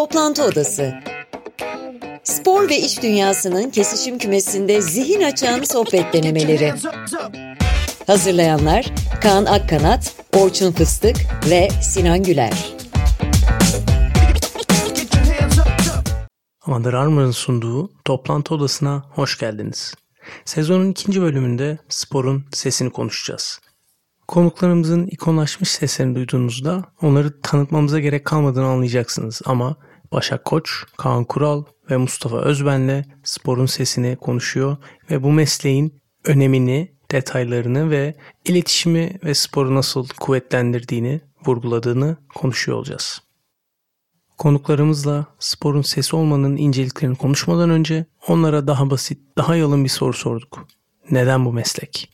Toplantı Odası Spor ve iş dünyasının kesişim kümesinde zihin açan sohbet denemeleri. Hazırlayanlar Kaan Akkanat, Orçun Fıstık ve Sinan Güler. Under Armour'ın sunduğu Toplantı Odası'na hoş geldiniz. Sezonun ikinci bölümünde sporun sesini konuşacağız. Konuklarımızın ikonlaşmış seslerini duyduğunuzda onları tanıtmamıza gerek kalmadığını anlayacaksınız ama Başak Koç, Kaan Kural ve Mustafa Özben'le sporun sesini konuşuyor ve bu mesleğin önemini, detaylarını ve iletişimi ve sporu nasıl kuvvetlendirdiğini, vurguladığını konuşuyor olacağız. Konuklarımızla sporun sesi olmanın inceliklerini konuşmadan önce onlara daha basit, daha yalın bir soru sorduk. Neden bu meslek?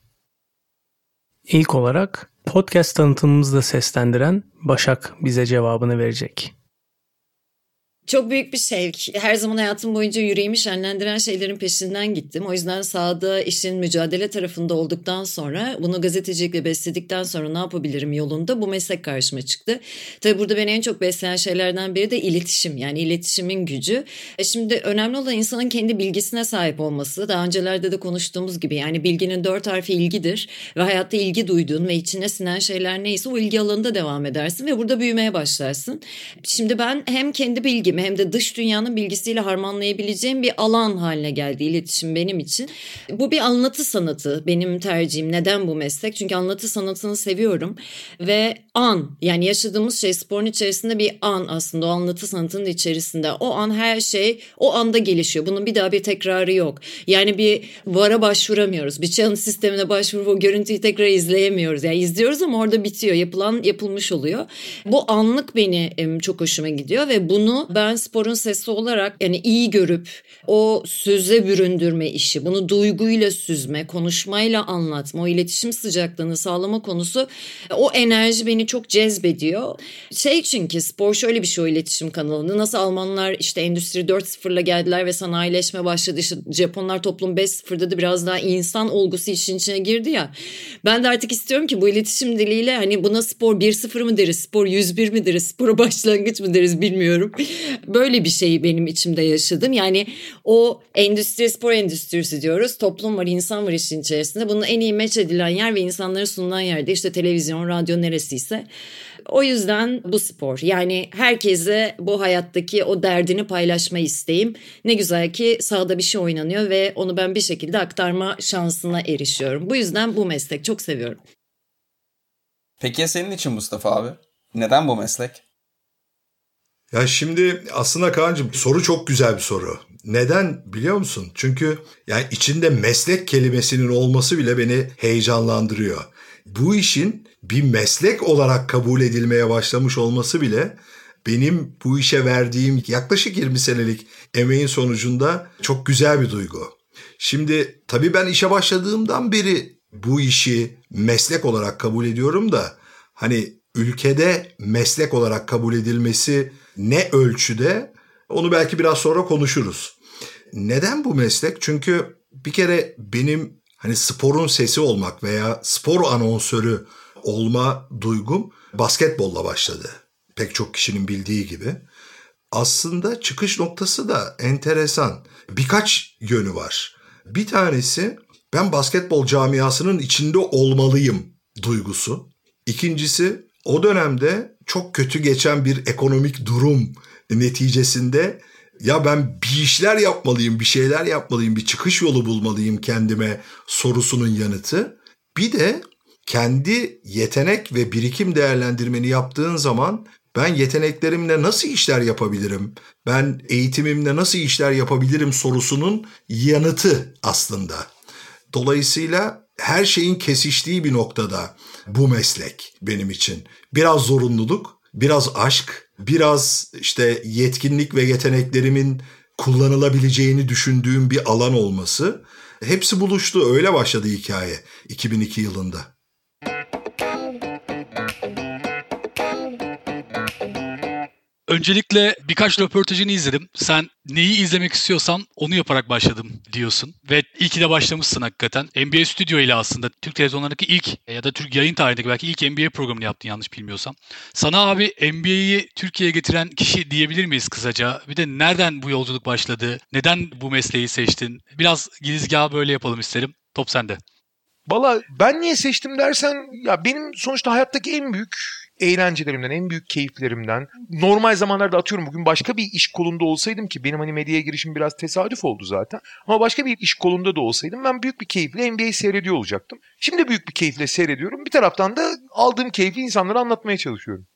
İlk olarak podcast tanıtımımızı da seslendiren Başak bize cevabını verecek. Çok büyük bir şevk. Her zaman hayatım boyunca yüreğimi şenlendiren şeylerin peşinden gittim. O yüzden sahada işin mücadele tarafında olduktan sonra bunu gazetecilikle besledikten sonra ne yapabilirim yolunda bu meslek karşıma çıktı. Tabii burada beni en çok besleyen şeylerden biri de iletişim. Yani iletişimin gücü. E şimdi önemli olan insanın kendi bilgisine sahip olması. Daha öncelerde de konuştuğumuz gibi yani bilginin dört harfi ilgidir. Ve hayatta ilgi duyduğun ve içine sinen şeyler neyse o ilgi alanında devam edersin ve burada büyümeye başlarsın. Şimdi ben hem kendi bilgim bilgimi hem de dış dünyanın bilgisiyle harmanlayabileceğim bir alan haline geldi iletişim benim için. Bu bir anlatı sanatı benim tercihim. Neden bu meslek? Çünkü anlatı sanatını seviyorum ve an yani yaşadığımız şey sporun içerisinde bir an aslında o anlatı sanatının içerisinde. O an her şey o anda gelişiyor. Bunun bir daha bir tekrarı yok. Yani bir vara başvuramıyoruz. Bir challenge sistemine başvurup o görüntüyü tekrar izleyemiyoruz. Yani izliyoruz ama orada bitiyor. Yapılan yapılmış oluyor. Bu anlık beni çok hoşuma gidiyor ve bunu ben sporun sesi olarak yani iyi görüp o söze büründürme işi, bunu duyguyla süzme, konuşmayla anlatma, o iletişim sıcaklığını sağlama konusu o enerji beni çok cezbediyor. Şey çünkü spor şöyle bir şey o iletişim kanalında nasıl Almanlar işte endüstri 4.0'la geldiler ve sanayileşme başladı. İşte Japonlar toplum 5.0'da da biraz daha insan olgusu işin içine girdi ya. Ben de artık istiyorum ki bu iletişim diliyle hani buna spor 1.0 mı deriz, spor 101 mi deriz, spora başlangıç mı deriz bilmiyorum böyle bir şeyi benim içimde yaşadım. Yani o endüstri spor endüstrisi diyoruz. Toplum var, insan var işin içerisinde. Bunun en iyi meç edilen yer ve insanlara sunulan yerde işte televizyon, radyo neresiyse. O yüzden bu spor. Yani herkese bu hayattaki o derdini paylaşma isteğim. Ne güzel ki sahada bir şey oynanıyor ve onu ben bir şekilde aktarma şansına erişiyorum. Bu yüzden bu meslek çok seviyorum. Peki ya senin için Mustafa abi? Neden bu meslek? Ya şimdi aslında Kaan'cığım soru çok güzel bir soru. Neden biliyor musun? Çünkü yani içinde meslek kelimesinin olması bile beni heyecanlandırıyor. Bu işin bir meslek olarak kabul edilmeye başlamış olması bile benim bu işe verdiğim yaklaşık 20 senelik emeğin sonucunda çok güzel bir duygu. Şimdi tabii ben işe başladığımdan beri bu işi meslek olarak kabul ediyorum da hani ülkede meslek olarak kabul edilmesi ne ölçüde onu belki biraz sonra konuşuruz. Neden bu meslek? Çünkü bir kere benim hani sporun sesi olmak veya spor anonsörü olma duygum basketbolla başladı. Pek çok kişinin bildiği gibi. Aslında çıkış noktası da enteresan. Birkaç yönü var. Bir tanesi ben basketbol camiasının içinde olmalıyım duygusu. İkincisi o dönemde çok kötü geçen bir ekonomik durum neticesinde ya ben bir işler yapmalıyım, bir şeyler yapmalıyım, bir çıkış yolu bulmalıyım kendime sorusunun yanıtı. Bir de kendi yetenek ve birikim değerlendirmeni yaptığın zaman ben yeteneklerimle nasıl işler yapabilirim? Ben eğitimimle nasıl işler yapabilirim sorusunun yanıtı aslında. Dolayısıyla her şeyin kesiştiği bir noktada bu meslek benim için. Biraz zorunluluk, biraz aşk, biraz işte yetkinlik ve yeteneklerimin kullanılabileceğini düşündüğüm bir alan olması. Hepsi buluştu. Öyle başladı hikaye 2002 yılında. Öncelikle birkaç röportajını izledim. Sen neyi izlemek istiyorsan onu yaparak başladım diyorsun. Ve iyi de başlamışsın hakikaten. NBA Studio ile aslında Türk televizyonlarındaki ilk ya da Türk yayın tarihindeki belki ilk NBA programını yaptın yanlış bilmiyorsam. Sana abi NBA'yi Türkiye'ye getiren kişi diyebilir miyiz kısaca? Bir de nereden bu yolculuk başladı? Neden bu mesleği seçtin? Biraz girizgahı böyle yapalım isterim. Top sende. Valla ben niye seçtim dersen ya benim sonuçta hayattaki en büyük eğlencelerimden, en büyük keyiflerimden. Normal zamanlarda atıyorum bugün başka bir iş kolunda olsaydım ki benim hani medyaya girişim biraz tesadüf oldu zaten. Ama başka bir iş kolunda da olsaydım ben büyük bir keyifle NBA'yi seyrediyor olacaktım. Şimdi büyük bir keyifle seyrediyorum. Bir taraftan da aldığım keyfi insanlara anlatmaya çalışıyorum.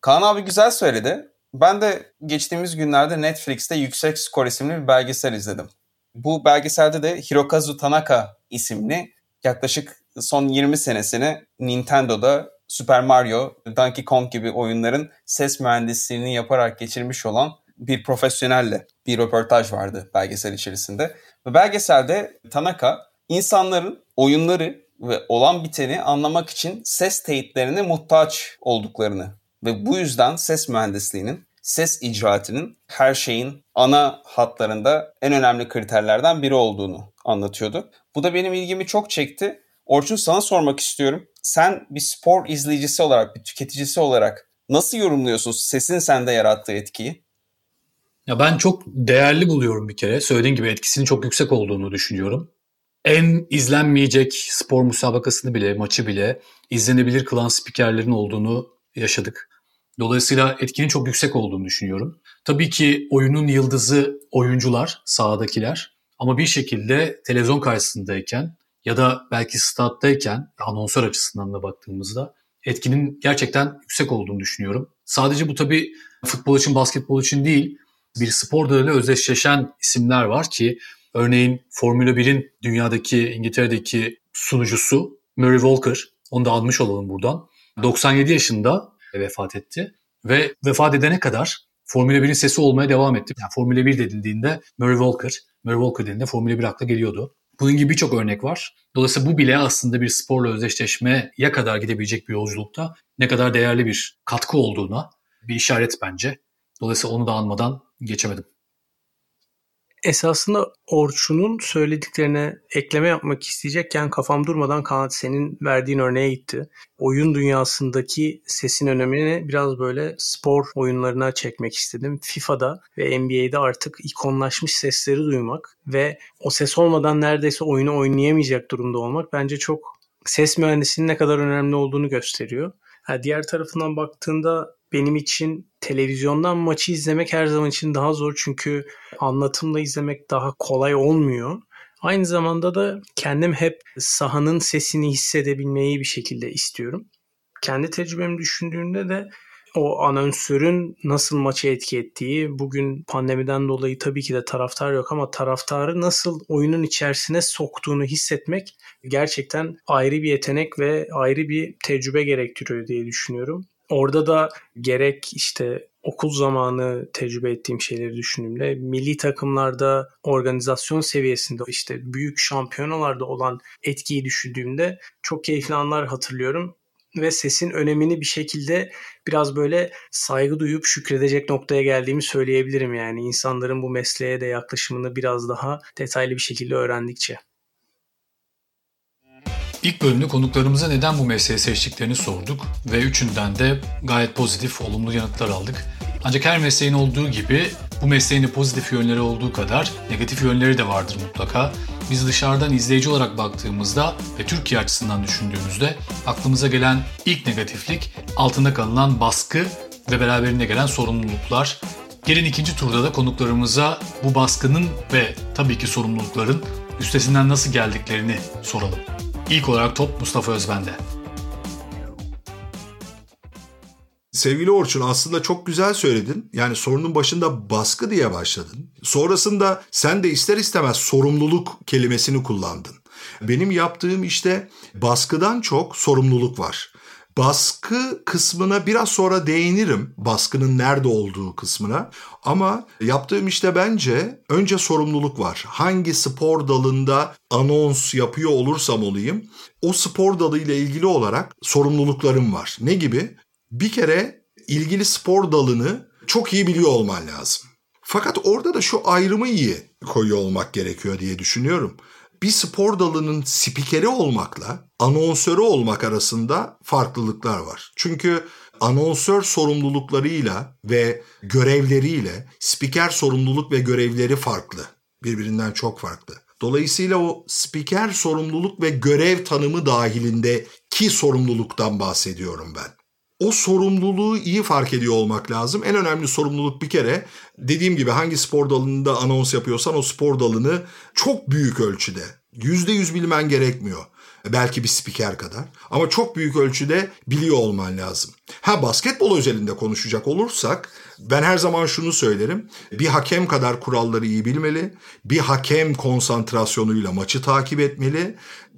Kaan abi güzel söyledi. Ben de geçtiğimiz günlerde Netflix'te Yüksek Skor isimli bir belgesel izledim. Bu belgeselde de Hirokazu Tanaka isimli yaklaşık son 20 senesini Nintendo'da Super Mario, Donkey Kong gibi oyunların ses mühendisliğini yaparak geçirmiş olan bir profesyonelle bir röportaj vardı belgesel içerisinde. Ve belgeselde Tanaka insanların oyunları ve olan biteni anlamak için ses teyitlerine muhtaç olduklarını ve bu yüzden ses mühendisliğinin, ses icraatının her şeyin ana hatlarında en önemli kriterlerden biri olduğunu anlatıyordu. Bu da benim ilgimi çok çekti. Orçun sana sormak istiyorum. Sen bir spor izleyicisi olarak, bir tüketicisi olarak nasıl yorumluyorsun sesin sende yarattığı etkiyi? Ya ben çok değerli buluyorum bir kere. Söylediğin gibi etkisinin çok yüksek olduğunu düşünüyorum. En izlenmeyecek spor müsabakasını bile, maçı bile izlenebilir kılan spikerlerin olduğunu yaşadık. Dolayısıyla etkinin çok yüksek olduğunu düşünüyorum. Tabii ki oyunun yıldızı oyuncular, sahadakiler. Ama bir şekilde televizyon karşısındayken ya da belki stat'tayken anonsör açısından da baktığımızda etkinin gerçekten yüksek olduğunu düşünüyorum. Sadece bu tabii futbol için, basketbol için değil, bir spor dalıyla özdeşleşen isimler var ki örneğin Formula 1'in dünyadaki İngiltere'deki sunucusu Murray Walker, onu da almış olalım buradan. 97 yaşında vefat etti ve vefat edene kadar Formula 1'in sesi olmaya devam etti. Yani Formula 1 denildiğinde Murray Walker, Murray Walker dediğinde Formula 1 akla geliyordu. Bunun gibi birçok örnek var. Dolayısıyla bu bile aslında bir sporla özdeşleşmeye kadar gidebilecek bir yolculukta ne kadar değerli bir katkı olduğuna bir işaret bence. Dolayısıyla onu da anmadan geçemedim. Esasında Orçun'un söylediklerine ekleme yapmak isteyecekken kafam durmadan Kaan senin verdiğin örneğe gitti. Oyun dünyasındaki sesin önemini biraz böyle spor oyunlarına çekmek istedim. FIFA'da ve NBA'de artık ikonlaşmış sesleri duymak ve o ses olmadan neredeyse oyunu oynayamayacak durumda olmak bence çok ses mühendisinin ne kadar önemli olduğunu gösteriyor. Ha, diğer tarafından baktığında benim için televizyondan maçı izlemek her zaman için daha zor çünkü anlatımla izlemek daha kolay olmuyor. Aynı zamanda da kendim hep sahanın sesini hissedebilmeyi bir şekilde istiyorum. Kendi tecrübemi düşündüğümde de o anonsörün nasıl maçı etki ettiği, bugün pandemiden dolayı tabii ki de taraftar yok ama taraftarı nasıl oyunun içerisine soktuğunu hissetmek gerçekten ayrı bir yetenek ve ayrı bir tecrübe gerektiriyor diye düşünüyorum. Orada da gerek işte okul zamanı tecrübe ettiğim şeyleri düşündüğümde milli takımlarda organizasyon seviyesinde işte büyük şampiyonalarda olan etkiyi düşündüğümde çok keyifli anlar hatırlıyorum ve sesin önemini bir şekilde biraz böyle saygı duyup şükredecek noktaya geldiğimi söyleyebilirim yani insanların bu mesleğe de yaklaşımını biraz daha detaylı bir şekilde öğrendikçe. İlk bölümde konuklarımıza neden bu mesleği seçtiklerini sorduk ve üçünden de gayet pozitif, olumlu yanıtlar aldık. Ancak her mesleğin olduğu gibi bu mesleğin de pozitif yönleri olduğu kadar negatif yönleri de vardır mutlaka. Biz dışarıdan izleyici olarak baktığımızda ve Türkiye açısından düşündüğümüzde aklımıza gelen ilk negatiflik altında kalınan baskı ve beraberinde gelen sorumluluklar. Gelin ikinci turda da konuklarımıza bu baskının ve tabii ki sorumlulukların üstesinden nasıl geldiklerini soralım. İlk olarak top Mustafa Özben'de. Sevgili Orçun aslında çok güzel söyledin. Yani sorunun başında baskı diye başladın. Sonrasında sen de ister istemez sorumluluk kelimesini kullandın. Benim yaptığım işte baskıdan çok sorumluluk var. Baskı kısmına biraz sonra değinirim. Baskının nerede olduğu kısmına. Ama yaptığım işte bence önce sorumluluk var. Hangi spor dalında anons yapıyor olursam olayım o spor dalıyla ilgili olarak sorumluluklarım var. Ne gibi? Bir kere ilgili spor dalını çok iyi biliyor olman lazım. Fakat orada da şu ayrımı iyi koyuyor olmak gerekiyor diye düşünüyorum. Bir spor dalının spikeri olmakla anonsörü olmak arasında farklılıklar var. Çünkü anonsör sorumluluklarıyla ve görevleriyle spiker sorumluluk ve görevleri farklı. Birbirinden çok farklı. Dolayısıyla o spiker sorumluluk ve görev tanımı dahilindeki sorumluluktan bahsediyorum ben. O sorumluluğu iyi fark ediyor olmak lazım. En önemli sorumluluk bir kere dediğim gibi hangi spor dalında anons yapıyorsan o spor dalını çok büyük ölçüde %100 bilmen gerekmiyor. Belki bir spiker kadar. Ama çok büyük ölçüde biliyor olman lazım. Ha basketbol özelinde konuşacak olursak ben her zaman şunu söylerim. Bir hakem kadar kuralları iyi bilmeli. Bir hakem konsantrasyonuyla maçı takip etmeli.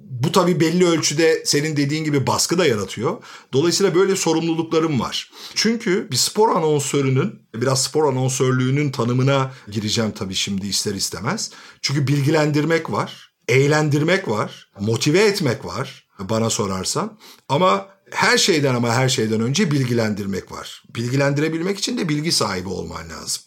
Bu tabii belli ölçüde senin dediğin gibi baskı da yaratıyor. Dolayısıyla böyle sorumluluklarım var. Çünkü bir spor anonsörünün, biraz spor anonsörlüğünün tanımına gireceğim tabii şimdi ister istemez. Çünkü bilgilendirmek var, eğlendirmek var, motive etmek var bana sorarsan. Ama her şeyden ama her şeyden önce bilgilendirmek var. Bilgilendirebilmek için de bilgi sahibi olman lazım.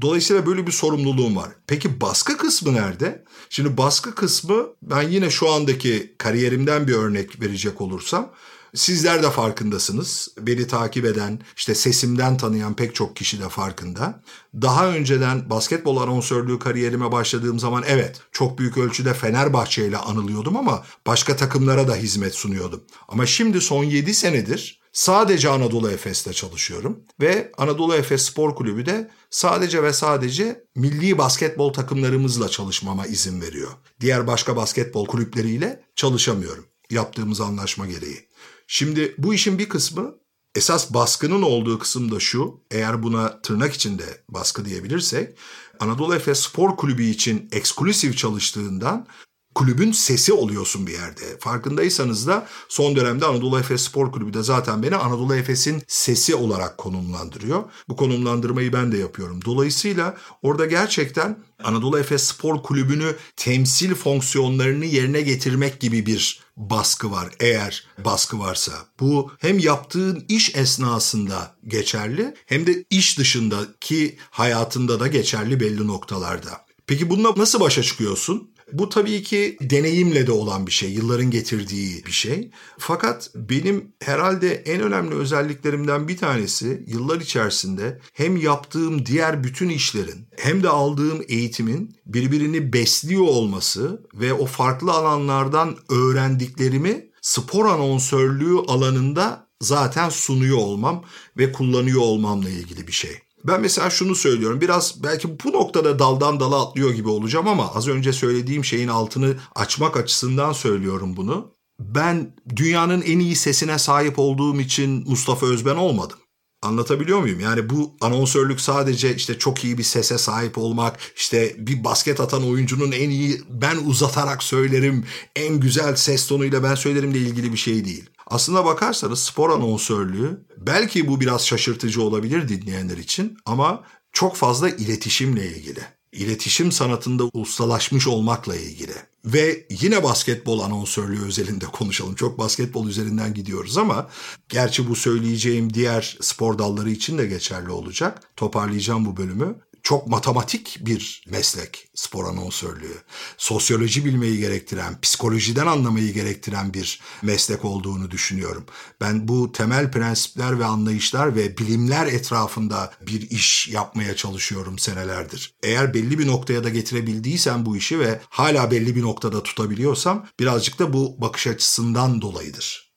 Dolayısıyla böyle bir sorumluluğum var. Peki baskı kısmı nerede? Şimdi baskı kısmı ben yine şu andaki kariyerimden bir örnek verecek olursam Sizler de farkındasınız. Beni takip eden, işte sesimden tanıyan pek çok kişi de farkında. Daha önceden basketbol anonsörlüğü kariyerime başladığım zaman evet çok büyük ölçüde Fenerbahçe ile anılıyordum ama başka takımlara da hizmet sunuyordum. Ama şimdi son 7 senedir sadece Anadolu Efes'te çalışıyorum ve Anadolu Efes Spor Kulübü de sadece ve sadece milli basketbol takımlarımızla çalışmama izin veriyor. Diğer başka basketbol kulüpleriyle çalışamıyorum yaptığımız anlaşma gereği. Şimdi bu işin bir kısmı esas baskının olduğu kısım da şu. Eğer buna tırnak içinde baskı diyebilirsek Anadolu Efes Spor Kulübü için eksklusif çalıştığından kulübün sesi oluyorsun bir yerde. Farkındaysanız da son dönemde Anadolu Efes Spor Kulübü de zaten beni Anadolu Efes'in sesi olarak konumlandırıyor. Bu konumlandırmayı ben de yapıyorum. Dolayısıyla orada gerçekten Anadolu Efes Spor Kulübü'nü temsil fonksiyonlarını yerine getirmek gibi bir baskı var eğer baskı varsa. Bu hem yaptığın iş esnasında geçerli hem de iş dışındaki hayatında da geçerli belli noktalarda. Peki bununla nasıl başa çıkıyorsun? Bu tabii ki deneyimle de olan bir şey, yılların getirdiği bir şey. Fakat benim herhalde en önemli özelliklerimden bir tanesi yıllar içerisinde hem yaptığım diğer bütün işlerin hem de aldığım eğitimin birbirini besliyor olması ve o farklı alanlardan öğrendiklerimi spor anonsörlüğü alanında zaten sunuyor olmam ve kullanıyor olmamla ilgili bir şey. Ben mesela şunu söylüyorum. Biraz belki bu noktada daldan dala atlıyor gibi olacağım ama az önce söylediğim şeyin altını açmak açısından söylüyorum bunu. Ben dünyanın en iyi sesine sahip olduğum için Mustafa Özben olmadım. Anlatabiliyor muyum? Yani bu anonsörlük sadece işte çok iyi bir sese sahip olmak, işte bir basket atan oyuncunun en iyi ben uzatarak söylerim, en güzel ses tonuyla ben söylerimle ilgili bir şey değil. Aslında bakarsanız spor anonsörlüğü belki bu biraz şaşırtıcı olabilir dinleyenler için ama çok fazla iletişimle ilgili. İletişim sanatında ustalaşmış olmakla ilgili. Ve yine basketbol anonsörlüğü özelinde konuşalım. Çok basketbol üzerinden gidiyoruz ama gerçi bu söyleyeceğim diğer spor dalları için de geçerli olacak. Toparlayacağım bu bölümü çok matematik bir meslek spor anonsörlüğü. Sosyoloji bilmeyi gerektiren, psikolojiden anlamayı gerektiren bir meslek olduğunu düşünüyorum. Ben bu temel prensipler ve anlayışlar ve bilimler etrafında bir iş yapmaya çalışıyorum senelerdir. Eğer belli bir noktaya da getirebildiysen bu işi ve hala belli bir noktada tutabiliyorsam birazcık da bu bakış açısından dolayıdır.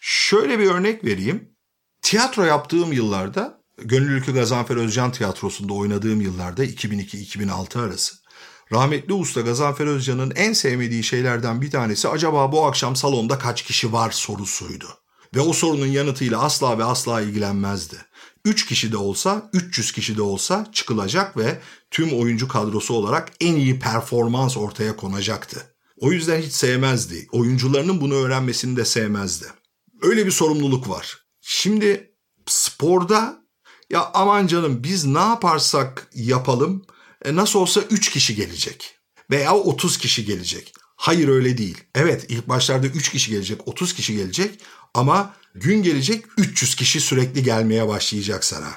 Şöyle bir örnek vereyim. Tiyatro yaptığım yıllarda Gönül Gazanfer Özcan Tiyatrosu'nda oynadığım yıllarda 2002-2006 arası. Rahmetli usta Gazanfer Özcan'ın en sevmediği şeylerden bir tanesi acaba bu akşam salonda kaç kişi var sorusuydu. Ve o sorunun yanıtıyla asla ve asla ilgilenmezdi. 3 kişi de olsa, 300 kişi de olsa çıkılacak ve tüm oyuncu kadrosu olarak en iyi performans ortaya konacaktı. O yüzden hiç sevmezdi. Oyuncularının bunu öğrenmesini de sevmezdi. Öyle bir sorumluluk var. Şimdi sporda ya aman canım biz ne yaparsak yapalım e, nasıl olsa 3 kişi gelecek veya 30 kişi gelecek. Hayır öyle değil. Evet ilk başlarda 3 kişi gelecek, 30 kişi gelecek ama gün gelecek 300 kişi sürekli gelmeye başlayacak sana.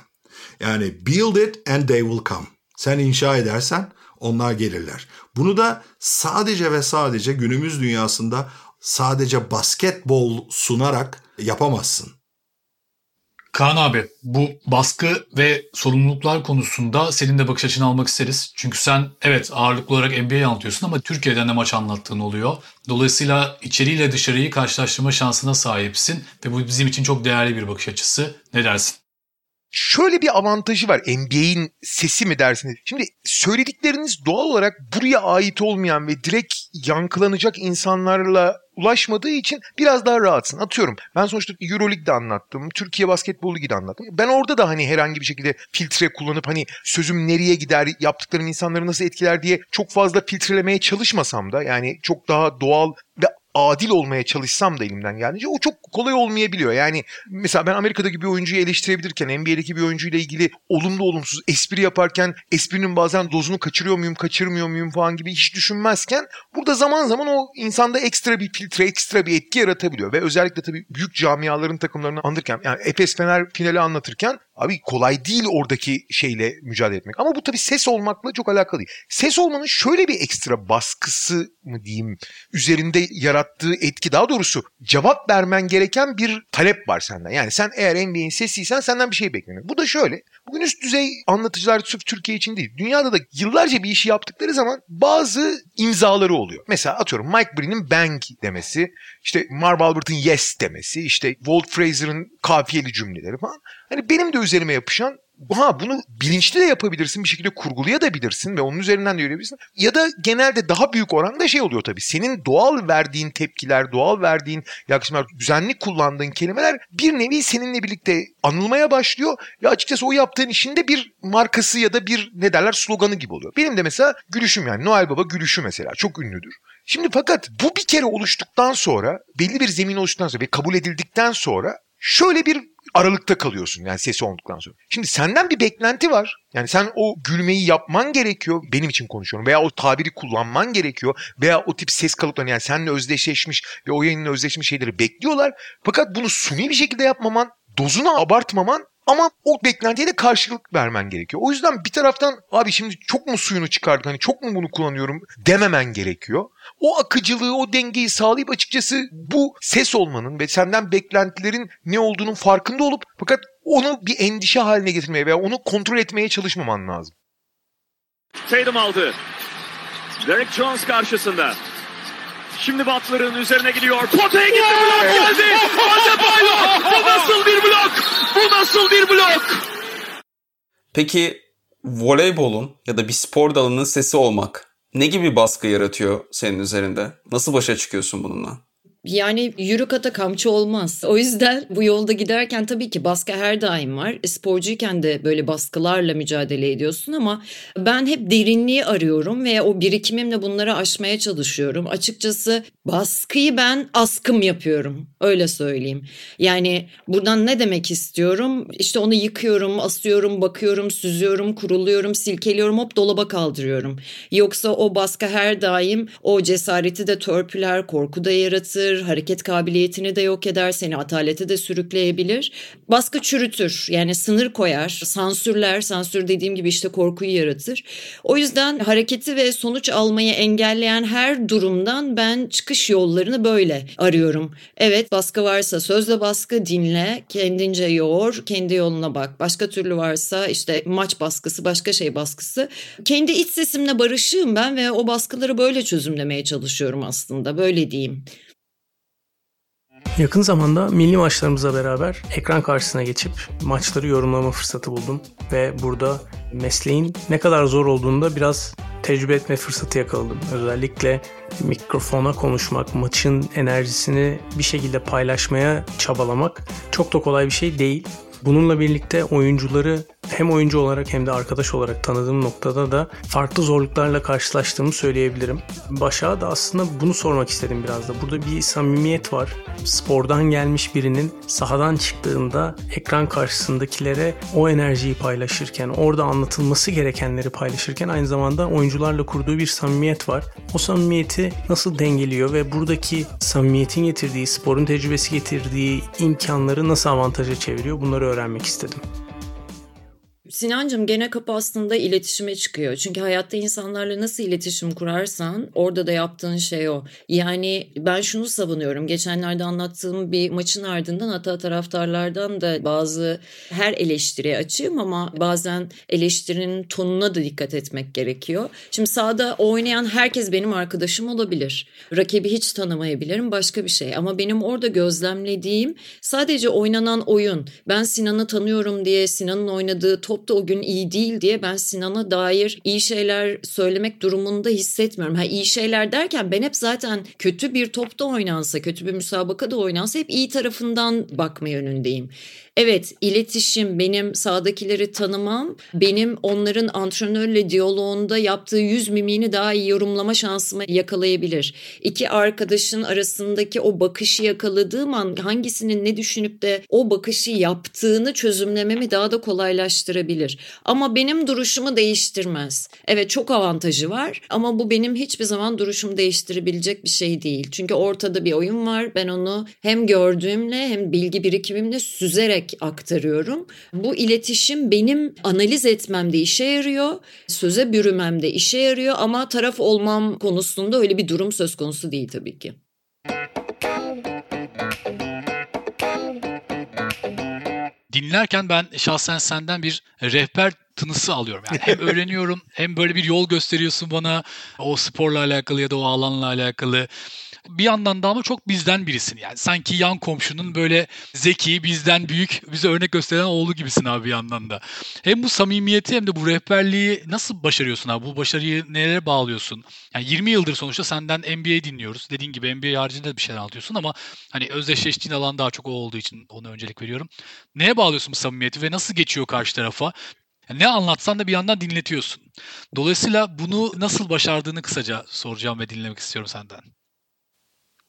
Yani build it and they will come. Sen inşa edersen onlar gelirler. Bunu da sadece ve sadece günümüz dünyasında sadece basketbol sunarak yapamazsın. Kaan abi bu baskı ve sorumluluklar konusunda senin de bakış açını almak isteriz. Çünkü sen evet ağırlıklı olarak NBA anlatıyorsun ama Türkiye'den de maç anlattığın oluyor. Dolayısıyla içeriyle dışarıyı karşılaştırma şansına sahipsin ve bu bizim için çok değerli bir bakış açısı. Ne dersin? Şöyle bir avantajı var NBA'in sesi mi dersiniz? Şimdi söyledikleriniz doğal olarak buraya ait olmayan ve direkt yankılanacak insanlarla ulaşmadığı için biraz daha rahatsın. Atıyorum ben sonuçta Euroleague'de anlattım. Türkiye Basketbol Ligi'de anlattım. Ben orada da hani herhangi bir şekilde filtre kullanıp hani sözüm nereye gider, yaptıklarım insanları nasıl etkiler diye çok fazla filtrelemeye çalışmasam da yani çok daha doğal ve adil olmaya çalışsam da elimden geldiğince o çok kolay olmayabiliyor. Yani mesela ben Amerika'daki bir oyuncuyu eleştirebilirken NBA'deki bir oyuncuyla ilgili olumlu olumsuz espri yaparken esprinin bazen dozunu kaçırıyor muyum kaçırmıyor muyum falan gibi hiç düşünmezken burada zaman zaman o insanda ekstra bir filtre ekstra bir etki yaratabiliyor ve özellikle tabii büyük camiaların takımlarını anlatırken yani Efes Fener finali anlatırken Abi kolay değil oradaki şeyle mücadele etmek. Ama bu tabii ses olmakla çok alakalı değil. Ses olmanın şöyle bir ekstra baskısı mı diyeyim üzerinde yarattığı etki daha doğrusu cevap vermen gereken bir talep var senden. Yani sen eğer NBA'in sesiysen senden bir şey bekleniyor. Bu da şöyle. Bugün üst düzey anlatıcılar sırf Türkiye için değil. Dünyada da yıllarca bir işi yaptıkları zaman bazı imzaları oluyor. Mesela atıyorum Mike Breen'in bang demesi, işte Marv Albert'ın yes demesi, işte Walt Fraser'ın kafiyeli cümleleri falan. Hani benim de üzerime yapışan Ha bunu bilinçli de yapabilirsin bir şekilde kurgulayabilirsin ve onun üzerinden de yürüyebilirsin. Ya da genelde daha büyük oranda şey oluyor tabii. Senin doğal verdiğin tepkiler, doğal verdiğin yaklaşımlar, düzenli kullandığın kelimeler bir nevi seninle birlikte anılmaya başlıyor. Ve açıkçası o yaptığın işinde bir markası ya da bir ne derler sloganı gibi oluyor. Benim de mesela gülüşüm yani Noel Baba gülüşü mesela çok ünlüdür. Şimdi fakat bu bir kere oluştuktan sonra belli bir zemin oluştuktan sonra ve kabul edildikten sonra şöyle bir aralıkta kalıyorsun yani sesi olduktan sonra. Şimdi senden bir beklenti var. Yani sen o gülmeyi yapman gerekiyor. Benim için konuşuyorum. Veya o tabiri kullanman gerekiyor. Veya o tip ses kalıplarını yani seninle özdeşleşmiş ve o yayınla özdeşmiş şeyleri bekliyorlar. Fakat bunu suni bir şekilde yapmaman, dozunu abartmaman ama o beklentiye de karşılık vermen gerekiyor. O yüzden bir taraftan abi şimdi çok mu suyunu çıkardık hani çok mu bunu kullanıyorum dememen gerekiyor. O akıcılığı, o dengeyi sağlayıp açıkçası bu ses olmanın ve senden beklentilerin ne olduğunun farkında olup fakat onu bir endişe haline getirmeye veya onu kontrol etmeye çalışmaman lazım. Tatum aldı. Derek Jones karşısında. Şimdi Butler'ın üzerine gidiyor. Potaya gitti blok geldi. Adebayo. Bu nasıl bir blok? Bu nasıl bir blok? Peki voleybolun ya da bir spor dalının sesi olmak ne gibi baskı yaratıyor senin üzerinde? Nasıl başa çıkıyorsun bununla? Yani yürü kata kamçı olmaz. O yüzden bu yolda giderken tabii ki baskı her daim var. E, sporcuyken de böyle baskılarla mücadele ediyorsun ama ben hep derinliği arıyorum ve o birikimimle bunları aşmaya çalışıyorum. Açıkçası baskıyı ben askım yapıyorum. Öyle söyleyeyim. Yani buradan ne demek istiyorum? İşte onu yıkıyorum, asıyorum, bakıyorum, süzüyorum, kuruluyorum, silkeliyorum, hop dolaba kaldırıyorum. Yoksa o baskı her daim o cesareti de törpüler, korku da yaratır hareket kabiliyetini de yok eder, seni atalete de sürükleyebilir. Baskı çürütür, yani sınır koyar, sansürler, sansür dediğim gibi işte korkuyu yaratır. O yüzden hareketi ve sonuç almayı engelleyen her durumdan ben çıkış yollarını böyle arıyorum. Evet baskı varsa sözle baskı dinle, kendince yoğur, kendi yoluna bak. Başka türlü varsa işte maç baskısı, başka şey baskısı. Kendi iç sesimle barışığım ben ve o baskıları böyle çözümlemeye çalışıyorum aslında. Böyle diyeyim. Yakın zamanda milli maçlarımızla beraber ekran karşısına geçip maçları yorumlama fırsatı buldum. Ve burada mesleğin ne kadar zor olduğunu da biraz tecrübe etme fırsatı yakaladım. Özellikle mikrofona konuşmak, maçın enerjisini bir şekilde paylaşmaya çabalamak çok da kolay bir şey değil. Bununla birlikte oyuncuları hem oyuncu olarak hem de arkadaş olarak tanıdığım noktada da farklı zorluklarla karşılaştığımı söyleyebilirim. Başak'a da aslında bunu sormak istedim biraz da. Burada bir samimiyet var. Spordan gelmiş birinin sahadan çıktığında ekran karşısındakilere o enerjiyi paylaşırken, orada anlatılması gerekenleri paylaşırken aynı zamanda oyuncularla kurduğu bir samimiyet var. O samimiyeti nasıl dengeliyor ve buradaki samimiyetin getirdiği, sporun tecrübesi getirdiği imkanları nasıl avantaja çeviriyor bunları öğrenmek istedim. Sinancım gene kapı aslında iletişime çıkıyor. Çünkü hayatta insanlarla nasıl iletişim kurarsan orada da yaptığın şey o. Yani ben şunu savunuyorum. Geçenlerde anlattığım bir maçın ardından hatta taraftarlardan da bazı her eleştiriye açığım ama bazen eleştirinin tonuna da dikkat etmek gerekiyor. Şimdi sahada oynayan herkes benim arkadaşım olabilir. Rakibi hiç tanımayabilirim başka bir şey. Ama benim orada gözlemlediğim sadece oynanan oyun. Ben Sinan'ı tanıyorum diye Sinan'ın oynadığı top da o gün iyi değil diye ben Sinan'a dair iyi şeyler söylemek durumunda hissetmiyorum. Ha iyi şeyler derken ben hep zaten kötü bir topta oynansa, kötü bir müsabaka da oynansa hep iyi tarafından bakma yönündeyim. Evet iletişim benim sağdakileri tanımam benim onların antrenörle diyaloğunda yaptığı yüz mimiğini daha iyi yorumlama şansımı yakalayabilir. İki arkadaşın arasındaki o bakışı yakaladığım an hangisinin ne düşünüp de o bakışı yaptığını çözümlememi daha da kolaylaştırabilir. Ama benim duruşumu değiştirmez. Evet çok avantajı var ama bu benim hiçbir zaman duruşumu değiştirebilecek bir şey değil. Çünkü ortada bir oyun var ben onu hem gördüğümle hem bilgi birikimimle süzerek aktarıyorum. Bu iletişim benim analiz etmemde işe yarıyor, söze bürümemde işe yarıyor ama taraf olmam konusunda öyle bir durum söz konusu değil tabii ki. Dinlerken ben şahsen senden bir rehber tınısı alıyorum. Yani hem öğreniyorum hem böyle bir yol gösteriyorsun bana o sporla alakalı ya da o alanla alakalı bir yandan da ama çok bizden birisin yani. Sanki yan komşunun böyle zeki, bizden büyük, bize örnek gösteren oğlu gibisin abi bir yandan da. Hem bu samimiyeti hem de bu rehberliği nasıl başarıyorsun abi? Bu başarıyı nelere bağlıyorsun? Yani 20 yıldır sonuçta senden NBA dinliyoruz. Dediğin gibi NBA haricinde bir şeyler anlatıyorsun ama hani özdeşleştiğin alan daha çok o olduğu için ona öncelik veriyorum. Neye bağlıyorsun bu samimiyeti ve nasıl geçiyor karşı tarafa? Yani ne anlatsan da bir yandan dinletiyorsun. Dolayısıyla bunu nasıl başardığını kısaca soracağım ve dinlemek istiyorum senden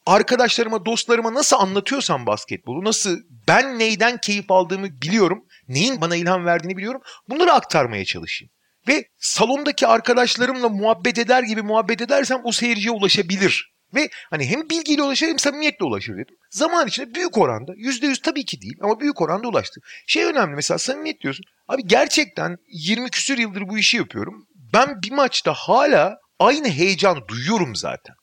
arkadaşlarıma, dostlarıma nasıl anlatıyorsam basketbolu, nasıl ben neyden keyif aldığımı biliyorum, neyin bana ilham verdiğini biliyorum. Bunları aktarmaya çalışayım. Ve salondaki arkadaşlarımla muhabbet eder gibi muhabbet edersem o seyirciye ulaşabilir. Ve hani hem bilgiyle ulaşır hem samimiyetle ulaşır dedim. Zaman içinde büyük oranda, yüzde yüz tabii ki değil ama büyük oranda ulaştı. Şey önemli mesela samimiyet diyorsun. Abi gerçekten 20 küsür yıldır bu işi yapıyorum. Ben bir maçta hala aynı heyecanı duyuyorum zaten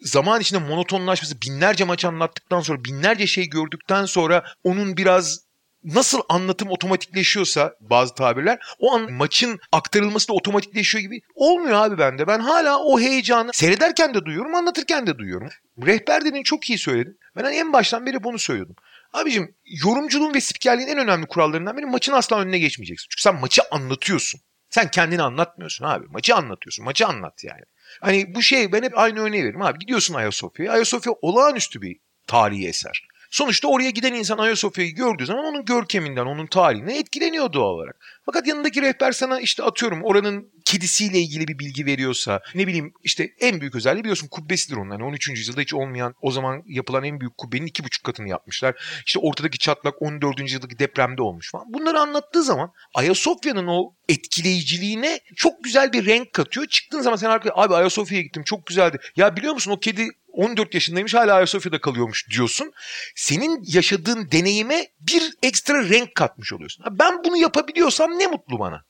zaman içinde monotonlaşması binlerce maç anlattıktan sonra binlerce şey gördükten sonra onun biraz nasıl anlatım otomatikleşiyorsa bazı tabirler o an maçın aktarılması da otomatikleşiyor gibi olmuyor abi bende. Ben hala o heyecanı seyrederken de duyuyorum anlatırken de duyuyorum. Rehber dediğin çok iyi söyledin. Ben hani en baştan beri bunu söylüyordum. Abicim yorumculuğun ve spikerliğin en önemli kurallarından biri maçın asla önüne geçmeyeceksin. Çünkü sen maçı anlatıyorsun. Sen kendini anlatmıyorsun abi. Maçı anlatıyorsun. Maçı anlat yani. Hani bu şey ben hep aynı örneği veririm abi. Gidiyorsun Ayasofya'ya. Ayasofya olağanüstü bir tarihi eser. Sonuçta oraya giden insan Ayasofya'yı gördüğü zaman onun görkeminden, onun tarihinden etkileniyor doğal olarak. Fakat yanındaki rehber sana işte atıyorum oranın kedisiyle ilgili bir bilgi veriyorsa ne bileyim işte en büyük özelliği biliyorsun kubbesidir onun. Hani 13. yüzyılda hiç olmayan o zaman yapılan en büyük kubbenin iki buçuk katını yapmışlar. İşte ortadaki çatlak 14. yüzyıldaki depremde olmuş falan. Bunları anlattığı zaman Ayasofya'nın o etkileyiciliğine çok güzel bir renk katıyor. Çıktığın zaman sen arkaya abi Ayasofya'ya gittim çok güzeldi. Ya biliyor musun o kedi 14 yaşındaymış hala Ayasofya'da kalıyormuş diyorsun. Senin yaşadığın deneyime bir ekstra renk katmış oluyorsun. Ben bunu yapabiliyorsam ne mutlu bana.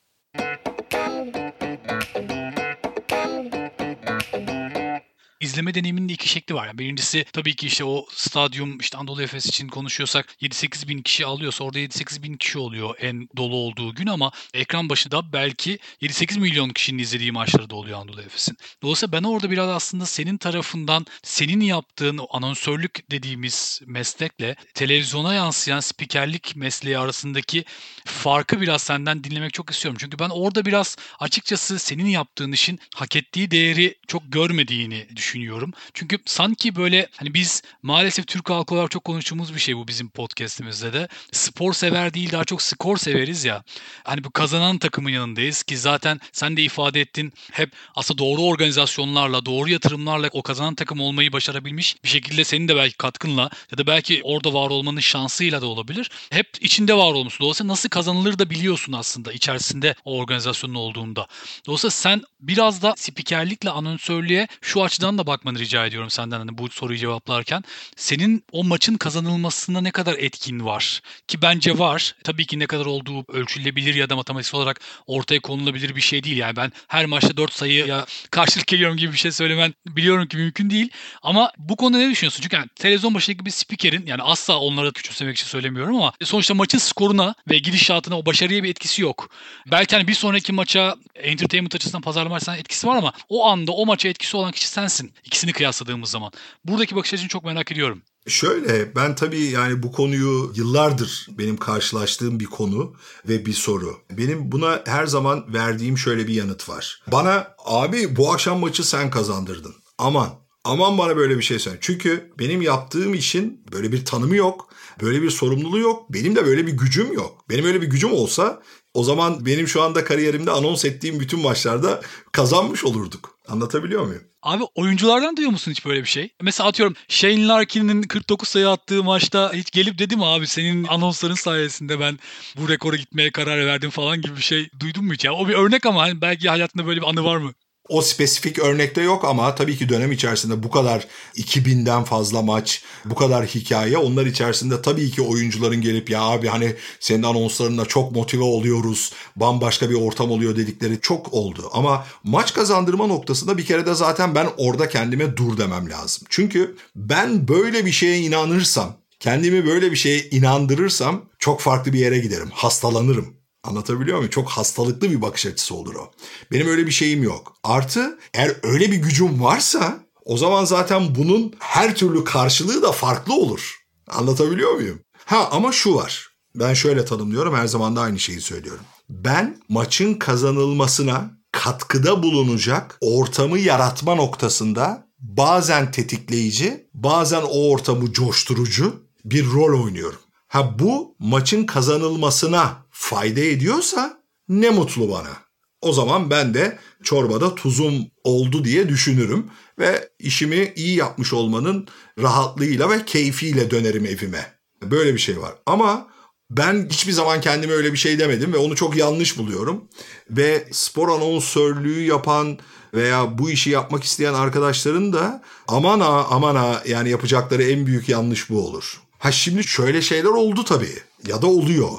İzleme deneyiminin de iki şekli var. Yani birincisi tabii ki işte o stadyum işte Anadolu Efes için konuşuyorsak 7-8 bin kişi alıyorsa orada 7-8 bin kişi oluyor en dolu olduğu gün ama ekran başında belki 7-8 milyon kişinin izlediği maçları da oluyor Anadolu Efes'in. Dolayısıyla ben orada biraz aslında senin tarafından senin yaptığın o anonsörlük dediğimiz meslekle televizyona yansıyan spikerlik mesleği arasındaki farkı biraz senden dinlemek çok istiyorum. Çünkü ben orada biraz açıkçası senin yaptığın işin hak ettiği değeri çok görmediğini düşünüyorum düşünüyorum. Çünkü sanki böyle hani biz maalesef Türk halkı olarak çok konuştuğumuz bir şey bu bizim podcast'imizde de. Spor sever değil daha çok skor severiz ya. Hani bu kazanan takımın yanındayız ki zaten sen de ifade ettin. Hep aslında doğru organizasyonlarla, doğru yatırımlarla o kazanan takım olmayı başarabilmiş. Bir şekilde senin de belki katkınla ya da belki orada var olmanın şansıyla da olabilir. Hep içinde var olması. Dolayısıyla nasıl kazanılır da biliyorsun aslında içerisinde o organizasyonun olduğunda. Dolayısıyla sen biraz da spikerlikle anonsörlüğe şu açıdan da bakmanı rica ediyorum senden hani bu soruyu cevaplarken. Senin o maçın kazanılmasında ne kadar etkin var? Ki bence var. Tabii ki ne kadar olduğu ölçülebilir ya da matematiksel olarak ortaya konulabilir bir şey değil. Yani ben her maçta 4 sayı ya karşılık geliyorum gibi bir şey söylemen biliyorum ki mümkün değil. Ama bu konuda ne düşünüyorsun? Çünkü yani televizyon başındaki bir spikerin yani asla onlara küçümsemek için söylemiyorum ama sonuçta maçın skoruna ve gidişatına o başarıya bir etkisi yok. Belki hani bir sonraki maça entertainment açısından pazarlama açısından etkisi var ama o anda o maça etkisi olan kişi sensin. İkisini kıyasladığımız zaman. Buradaki bakış açını çok merak ediyorum. Şöyle ben tabii yani bu konuyu yıllardır benim karşılaştığım bir konu ve bir soru. Benim buna her zaman verdiğim şöyle bir yanıt var. Bana abi bu akşam maçı sen kazandırdın. Aman aman bana böyle bir şey söyle. Çünkü benim yaptığım işin böyle bir tanımı yok. Böyle bir sorumluluğu yok. Benim de böyle bir gücüm yok. Benim öyle bir gücüm olsa o zaman benim şu anda kariyerimde anons ettiğim bütün maçlarda kazanmış olurduk. Anlatabiliyor muyum? Abi oyunculardan duyuyor musun hiç böyle bir şey? Mesela atıyorum Shane Larkin'in 49 sayı attığı maçta hiç gelip dedi mi abi senin anonsların sayesinde ben bu rekora gitmeye karar verdim falan gibi bir şey duydun mu hiç? Ya o bir örnek ama hani belki hayatında böyle bir anı var mı? O spesifik örnekte yok ama tabii ki dönem içerisinde bu kadar 2000'den fazla maç, bu kadar hikaye onlar içerisinde tabii ki oyuncuların gelip ya abi hani senin anonslarınla çok motive oluyoruz, bambaşka bir ortam oluyor dedikleri çok oldu. Ama maç kazandırma noktasında bir kere de zaten ben orada kendime dur demem lazım. Çünkü ben böyle bir şeye inanırsam, kendimi böyle bir şeye inandırırsam çok farklı bir yere giderim, hastalanırım. Anlatabiliyor muyum? Çok hastalıklı bir bakış açısı olur o. Benim öyle bir şeyim yok. Artı eğer öyle bir gücüm varsa o zaman zaten bunun her türlü karşılığı da farklı olur. Anlatabiliyor muyum? Ha ama şu var. Ben şöyle tanımlıyorum her zaman da aynı şeyi söylüyorum. Ben maçın kazanılmasına katkıda bulunacak ortamı yaratma noktasında bazen tetikleyici, bazen o ortamı coşturucu bir rol oynuyorum. Ha bu maçın kazanılmasına fayda ediyorsa ne mutlu bana. O zaman ben de çorbada tuzum oldu diye düşünürüm ve işimi iyi yapmış olmanın rahatlığıyla ve keyfiyle dönerim evime. Böyle bir şey var. Ama ben hiçbir zaman kendime öyle bir şey demedim ve onu çok yanlış buluyorum. Ve spor anonsörlüğü yapan veya bu işi yapmak isteyen arkadaşların da aman ha aman ha yani yapacakları en büyük yanlış bu olur. Ha şimdi şöyle şeyler oldu tabii ya da oluyor.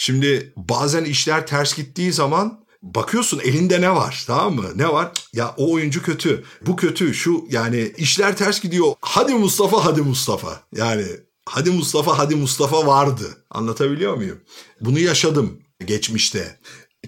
Şimdi bazen işler ters gittiği zaman bakıyorsun elinde ne var tamam mı? Ne var? Ya o oyuncu kötü, bu kötü, şu yani işler ters gidiyor. Hadi Mustafa, hadi Mustafa. Yani hadi Mustafa, hadi Mustafa vardı. Anlatabiliyor muyum? Bunu yaşadım geçmişte.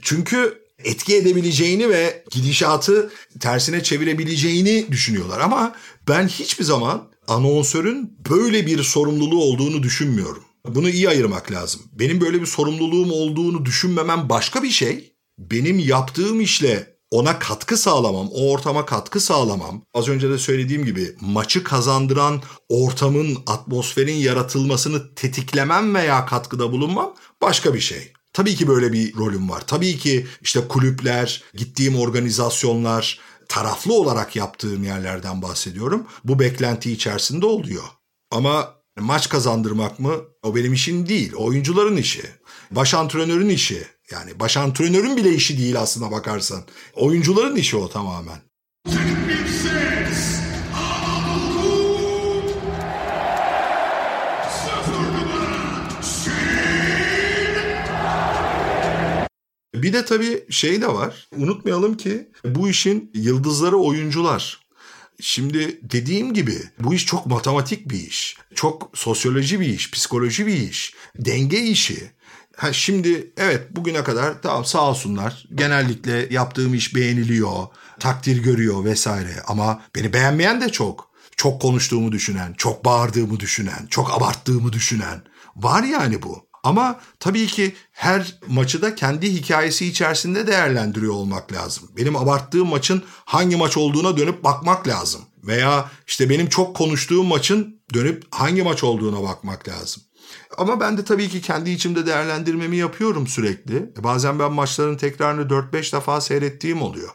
Çünkü etki edebileceğini ve gidişatı tersine çevirebileceğini düşünüyorlar. Ama ben hiçbir zaman anonsörün böyle bir sorumluluğu olduğunu düşünmüyorum. Bunu iyi ayırmak lazım. Benim böyle bir sorumluluğum olduğunu düşünmemem başka bir şey. Benim yaptığım işle ona katkı sağlamam, o ortama katkı sağlamam. Az önce de söylediğim gibi maçı kazandıran ortamın, atmosferin yaratılmasını tetiklemem veya katkıda bulunmam başka bir şey. Tabii ki böyle bir rolüm var. Tabii ki işte kulüpler, gittiğim organizasyonlar, taraflı olarak yaptığım yerlerden bahsediyorum. Bu beklenti içerisinde oluyor. Ama maç kazandırmak mı? O benim işim değil. O oyuncuların işi. Baş antrenörün işi. Yani baş antrenörün bile işi değil aslında bakarsan. Oyuncuların işi o tamamen. Bir de tabii şey de var. Unutmayalım ki bu işin yıldızları oyuncular. Şimdi dediğim gibi bu iş çok matematik bir iş. Çok sosyoloji bir iş, psikoloji bir iş, denge işi. Ha şimdi evet bugüne kadar tamam sağ olsunlar. Genellikle yaptığım iş beğeniliyor, takdir görüyor vesaire. Ama beni beğenmeyen de çok. Çok konuştuğumu düşünen, çok bağırdığımı düşünen, çok abarttığımı düşünen. Var yani bu. Ama tabii ki her maçı da kendi hikayesi içerisinde değerlendiriyor olmak lazım. Benim abarttığım maçın hangi maç olduğuna dönüp bakmak lazım. Veya işte benim çok konuştuğum maçın dönüp hangi maç olduğuna bakmak lazım. Ama ben de tabii ki kendi içimde değerlendirmemi yapıyorum sürekli. E, bazen ben maçların tekrarını 4-5 defa seyrettiğim oluyor.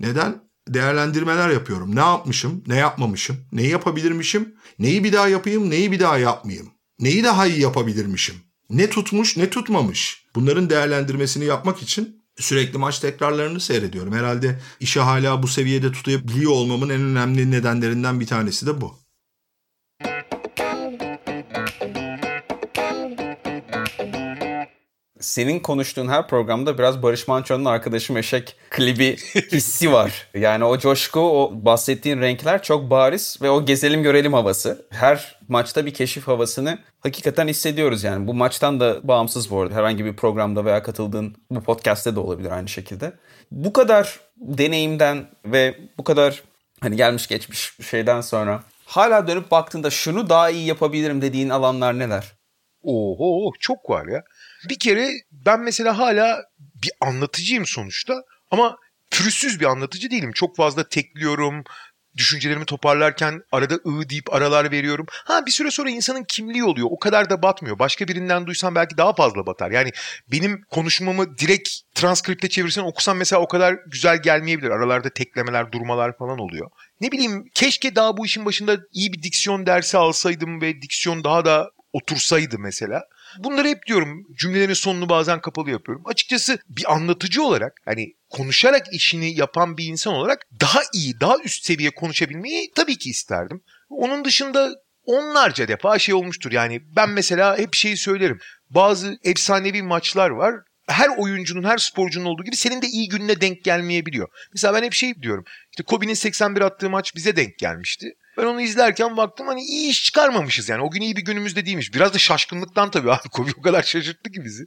Neden? Değerlendirmeler yapıyorum. Ne yapmışım, ne yapmamışım, neyi yapabilirmişim, neyi bir daha yapayım, neyi bir daha yapmayayım. Neyi daha iyi yapabilirmişim. Ne tutmuş, ne tutmamış. Bunların değerlendirmesini yapmak için sürekli maç tekrarlarını seyrediyorum. Herhalde işi hala bu seviyede tutabiliyor olmamın en önemli nedenlerinden bir tanesi de bu. Senin konuştuğun her programda biraz Barış Manço'nun Arkadaşım Eşek klibi hissi var. Yani o coşku, o bahsettiğin renkler çok bariz ve o gezelim görelim havası. Her maçta bir keşif havasını hakikaten hissediyoruz yani. Bu maçtan da bağımsız bu arada. Herhangi bir programda veya katıldığın bu podcast'te de olabilir aynı şekilde. Bu kadar deneyimden ve bu kadar hani gelmiş geçmiş şeyden sonra hala dönüp baktığında şunu daha iyi yapabilirim dediğin alanlar neler? Oho çok var ya. Bir kere ben mesela hala bir anlatıcıyım sonuçta ama pürüzsüz bir anlatıcı değilim. Çok fazla tekliyorum, düşüncelerimi toparlarken arada ı deyip aralar veriyorum. Ha bir süre sonra insanın kimliği oluyor. O kadar da batmıyor. Başka birinden duysan belki daha fazla batar. Yani benim konuşmamı direkt transkripte çevirsen okusan mesela o kadar güzel gelmeyebilir. Aralarda teklemeler, durmalar falan oluyor. Ne bileyim keşke daha bu işin başında iyi bir diksiyon dersi alsaydım ve diksiyon daha da otursaydı mesela. Bunları hep diyorum cümlelerin sonunu bazen kapalı yapıyorum. Açıkçası bir anlatıcı olarak hani konuşarak işini yapan bir insan olarak daha iyi, daha üst seviye konuşabilmeyi tabii ki isterdim. Onun dışında onlarca defa şey olmuştur. Yani ben mesela hep şeyi söylerim. Bazı efsanevi maçlar var her oyuncunun, her sporcunun olduğu gibi senin de iyi gününe denk gelmeyebiliyor. Mesela ben hep şey diyorum. İşte Kobe'nin 81 attığı maç bize denk gelmişti. Ben onu izlerken baktım hani iyi iş çıkarmamışız yani. O gün iyi bir günümüzde değilmiş. Biraz da şaşkınlıktan tabii abi. Kobe o kadar şaşırttı ki bizi.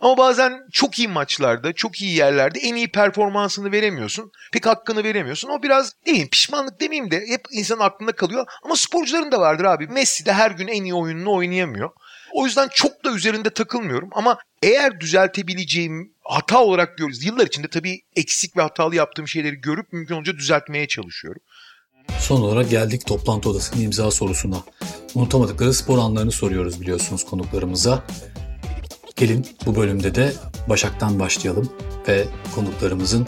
Ama bazen çok iyi maçlarda, çok iyi yerlerde en iyi performansını veremiyorsun. Pek hakkını veremiyorsun. O biraz ne pişmanlık demeyeyim de hep insanın aklında kalıyor. Ama sporcuların da vardır abi. Messi de her gün en iyi oyununu oynayamıyor. O yüzden çok da üzerinde takılmıyorum ama eğer düzeltebileceğim hata olarak görüyoruz. Yıllar içinde tabii eksik ve hatalı yaptığım şeyleri görüp mümkün olunca düzeltmeye çalışıyorum. Son olarak geldik toplantı odasının imza sorusuna. Unutamadıkları spor anlarını soruyoruz biliyorsunuz konuklarımıza. Gelin bu bölümde de Başak'tan başlayalım ve konuklarımızın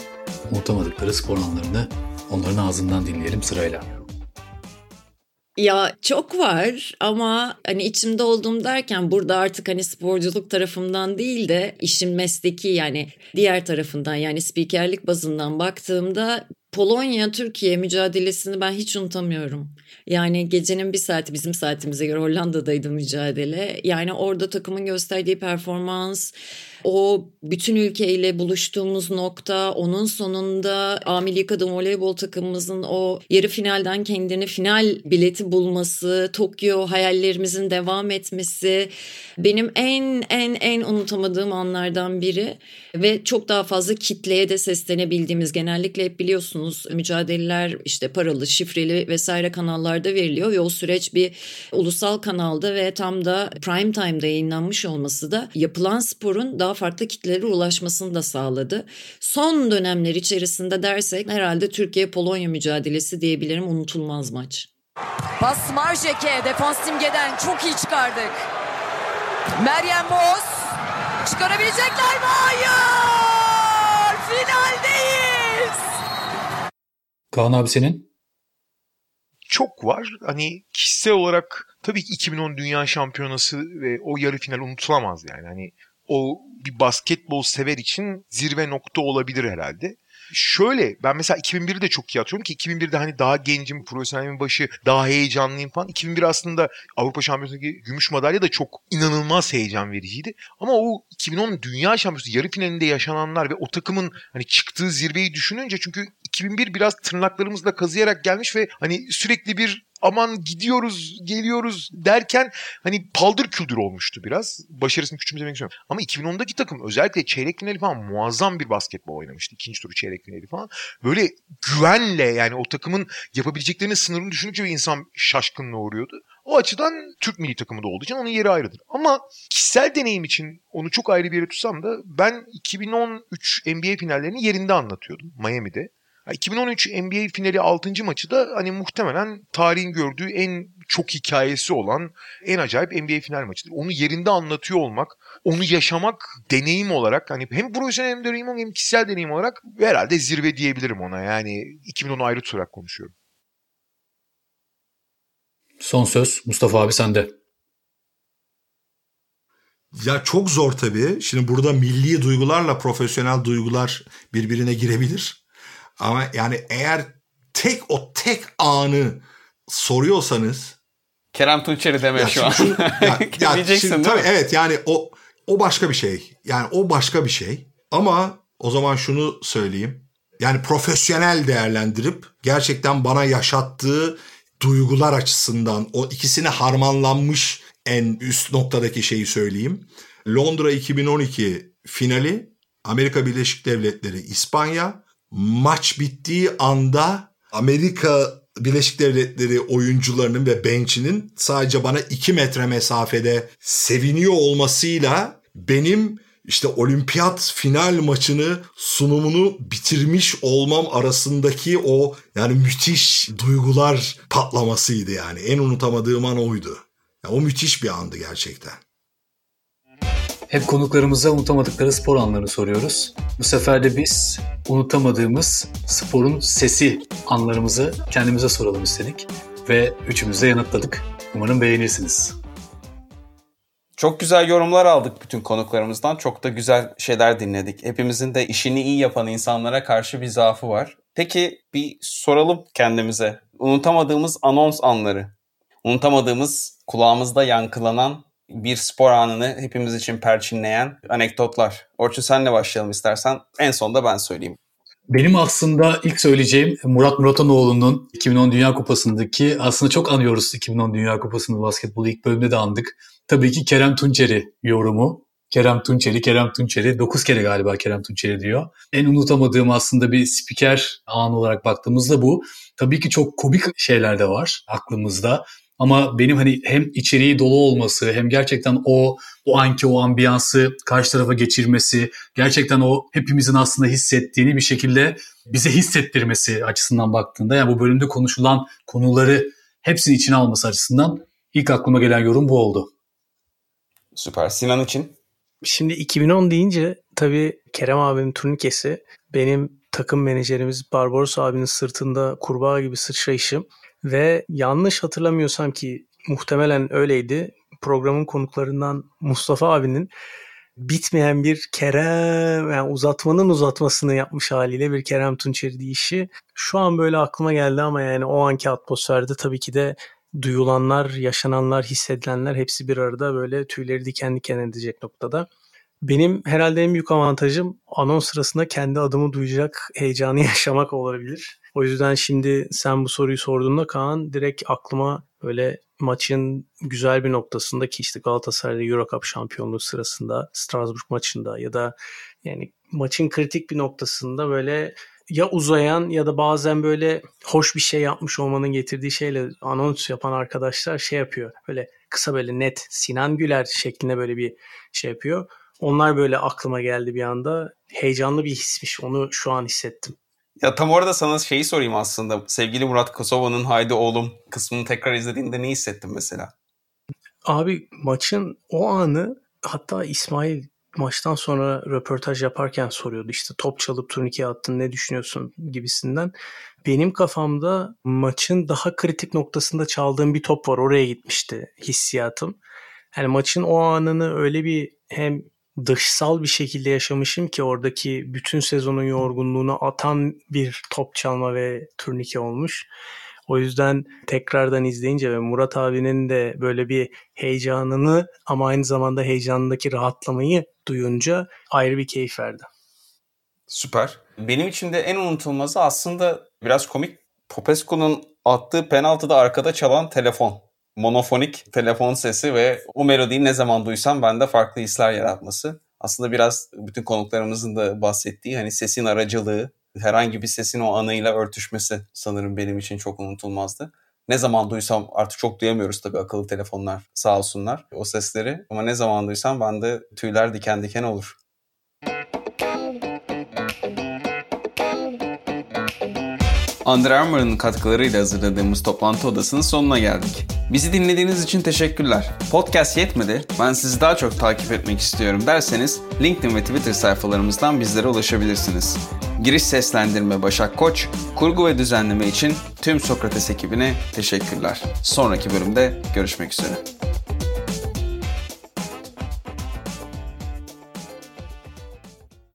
unutamadıkları spor anlarını onların ağzından dinleyelim sırayla. Ya çok var ama hani içimde olduğum derken burada artık hani sporculuk tarafından değil de işin mesleki yani diğer tarafından yani spikerlik bazından baktığımda Polonya-Türkiye mücadelesini ben hiç unutamıyorum. Yani gecenin bir saati bizim saatimize göre Hollanda'daydı mücadele. Yani orada takımın gösterdiği performans, o bütün ülkeyle buluştuğumuz nokta, onun sonunda Amili Kadın Voleybol takımımızın o yarı finalden kendini final bileti bulması, Tokyo hayallerimizin devam etmesi benim en en en unutamadığım anlardan biri ve çok daha fazla kitleye de seslenebildiğimiz genellikle hep biliyorsunuz mücadeleler işte paralı, şifreli vesaire kanallarda veriliyor ve o süreç bir ulusal kanalda ve tam da prime time'da yayınlanmış olması da yapılan sporun daha farklı kitlelere ulaşmasını da sağladı. Son dönemler içerisinde dersek herhalde Türkiye-Polonya mücadelesi diyebilirim unutulmaz maç. Pas Marjek'e defans simgeden çok iyi çıkardık. Meryem Boz çıkarabilecekler mi? Hayır! Finaldeyiz! Kaan abi senin? Çok var. Hani kişisel olarak tabii ki 2010 Dünya Şampiyonası ve o yarı final unutulamaz yani. Hani o bir basketbol sever için zirve nokta olabilir herhalde. Şöyle ben mesela 2001'i de çok iyi hatırlıyorum ki 2001'de hani daha gencim, profesyonelimin başı, daha heyecanlıyım falan. 2001 aslında Avrupa Şampiyonası'ndaki gümüş madalya da çok inanılmaz heyecan vericiydi. Ama o 2010 Dünya Şampiyonası yarı finalinde yaşananlar ve o takımın hani çıktığı zirveyi düşününce çünkü 2001 biraz tırnaklarımızla kazıyarak gelmiş ve hani sürekli bir aman gidiyoruz geliyoruz derken hani paldır küldür olmuştu biraz. Başarısını küçümsemek istiyorum. Ama 2010'daki takım özellikle çeyrek finali falan muazzam bir basketbol oynamıştı. İkinci turu çeyrek finali falan. Böyle güvenle yani o takımın yapabileceklerinin sınırını düşününce bir insan şaşkınlığa uğruyordu. O açıdan Türk milli takımında olduğu için onun yeri ayrıdır. Ama kişisel deneyim için onu çok ayrı bir yere tutsam da ben 2013 NBA finallerini yerinde anlatıyordum Miami'de. 2013 NBA finali 6. maçı da hani muhtemelen tarihin gördüğü en çok hikayesi olan en acayip NBA final maçıdır. Onu yerinde anlatıyor olmak, onu yaşamak deneyim olarak hani hem profesyonel hem deneyim hem kişisel deneyim olarak herhalde zirve diyebilirim ona. Yani 2010'u ayrı tutarak konuşuyorum. Son söz Mustafa abi sende. Ya çok zor tabii. Şimdi burada milli duygularla profesyonel duygular birbirine girebilir. Ama yani eğer tek o tek anı soruyorsanız Kerem Tunçeri deme ya şu an. şunu- ya, ya Diyeceksin şimdi, tabii mi? evet yani o o başka bir şey. Yani o başka bir şey. Ama o zaman şunu söyleyeyim. Yani profesyonel değerlendirip gerçekten bana yaşattığı duygular açısından o ikisini harmanlanmış en üst noktadaki şeyi söyleyeyim. Londra 2012 finali Amerika Birleşik Devletleri İspanya maç bittiği anda Amerika Birleşik Devletleri oyuncularının ve bench'inin sadece bana 2 metre mesafede seviniyor olmasıyla benim işte olimpiyat final maçını sunumunu bitirmiş olmam arasındaki o yani müthiş duygular patlamasıydı yani. En unutamadığım an oydu. Ya o müthiş bir andı gerçekten. Hep konuklarımıza unutamadıkları spor anlarını soruyoruz. Bu sefer de biz unutamadığımız sporun sesi anlarımızı kendimize soralım istedik. Ve üçümüz de yanıtladık. Umarım beğenirsiniz. Çok güzel yorumlar aldık bütün konuklarımızdan. Çok da güzel şeyler dinledik. Hepimizin de işini iyi yapan insanlara karşı bir zaafı var. Peki bir soralım kendimize. Unutamadığımız anons anları. Unutamadığımız kulağımızda yankılanan bir spor anını hepimiz için perçinleyen anekdotlar. Orçun senle başlayalım istersen. En son da ben söyleyeyim. Benim aslında ilk söyleyeceğim Murat Muratanoğlu'nun 2010 Dünya Kupası'ndaki aslında çok anıyoruz 2010 Dünya Kupası'nı basketbolu ilk bölümde de andık. Tabii ki Kerem Tunçeri yorumu. Kerem Tunçeri, Kerem Tunçeri. 9 kere galiba Kerem Tunçeri diyor. En unutamadığım aslında bir spiker anı olarak baktığımızda bu. Tabii ki çok komik şeyler de var aklımızda. Ama benim hani hem içeriği dolu olması hem gerçekten o o anki o ambiyansı karşı tarafa geçirmesi, gerçekten o hepimizin aslında hissettiğini bir şekilde bize hissettirmesi açısından baktığında yani bu bölümde konuşulan konuları hepsini içine alması açısından ilk aklıma gelen yorum bu oldu. Süper. Sinan için? Şimdi 2010 deyince tabii Kerem abinin turnikesi benim takım menajerimiz Barbaros abinin sırtında kurbağa gibi sıçrayışım ve yanlış hatırlamıyorsam ki muhtemelen öyleydi. Programın konuklarından Mustafa abinin bitmeyen bir Kerem yani uzatmanın uzatmasını yapmış haliyle bir Kerem Tunçeri deyişi şu an böyle aklıma geldi ama yani o anki atmosferde tabii ki de duyulanlar, yaşananlar, hissedilenler hepsi bir arada böyle tüyleri diken diken edecek noktada. Benim herhalde en büyük avantajım anons sırasında kendi adımı duyacak heyecanı yaşamak olabilir. O yüzden şimdi sen bu soruyu sorduğunda Kaan direkt aklıma böyle maçın güzel bir noktasında ki işte Galatasaray'da Eurocup şampiyonluğu sırasında Strasbourg maçında ya da yani maçın kritik bir noktasında böyle ya uzayan ya da bazen böyle hoş bir şey yapmış olmanın getirdiği şeyle anons yapan arkadaşlar şey yapıyor. Böyle kısa böyle net Sinan Güler şeklinde böyle bir şey yapıyor. Onlar böyle aklıma geldi bir anda. Heyecanlı bir hismiş. Onu şu an hissettim. Ya tam orada sana şeyi sorayım aslında. Sevgili Murat Kosova'nın Haydi Oğlum kısmını tekrar izlediğinde ne hissettin mesela? Abi maçın o anı hatta İsmail maçtan sonra röportaj yaparken soruyordu işte top çalıp turnike attın ne düşünüyorsun gibisinden. Benim kafamda maçın daha kritik noktasında çaldığım bir top var oraya gitmişti hissiyatım. Yani maçın o anını öyle bir hem dışsal bir şekilde yaşamışım ki oradaki bütün sezonun yorgunluğunu atan bir top çalma ve turnike olmuş. O yüzden tekrardan izleyince ve Murat abinin de böyle bir heyecanını ama aynı zamanda heyecanındaki rahatlamayı duyunca ayrı bir keyif verdi. Süper. Benim için de en unutulmazı aslında biraz komik. Popescu'nun attığı penaltıda arkada çalan telefon. Monofonik telefon sesi ve o melodiyi ne zaman duysam bende farklı hisler yaratması. Aslında biraz bütün konuklarımızın da bahsettiği hani sesin aracılığı, herhangi bir sesin o anıyla örtüşmesi sanırım benim için çok unutulmazdı. Ne zaman duysam artık çok duyamıyoruz tabii akıllı telefonlar sağ olsunlar o sesleri. Ama ne zaman duysam bende tüyler diken diken olur. Under Armour'ın katkılarıyla hazırladığımız toplantı odasının sonuna geldik. Bizi dinlediğiniz için teşekkürler. Podcast yetmedi, ben sizi daha çok takip etmek istiyorum derseniz LinkedIn ve Twitter sayfalarımızdan bizlere ulaşabilirsiniz. Giriş seslendirme Başak Koç, kurgu ve düzenleme için tüm Sokrates ekibine teşekkürler. Sonraki bölümde görüşmek üzere.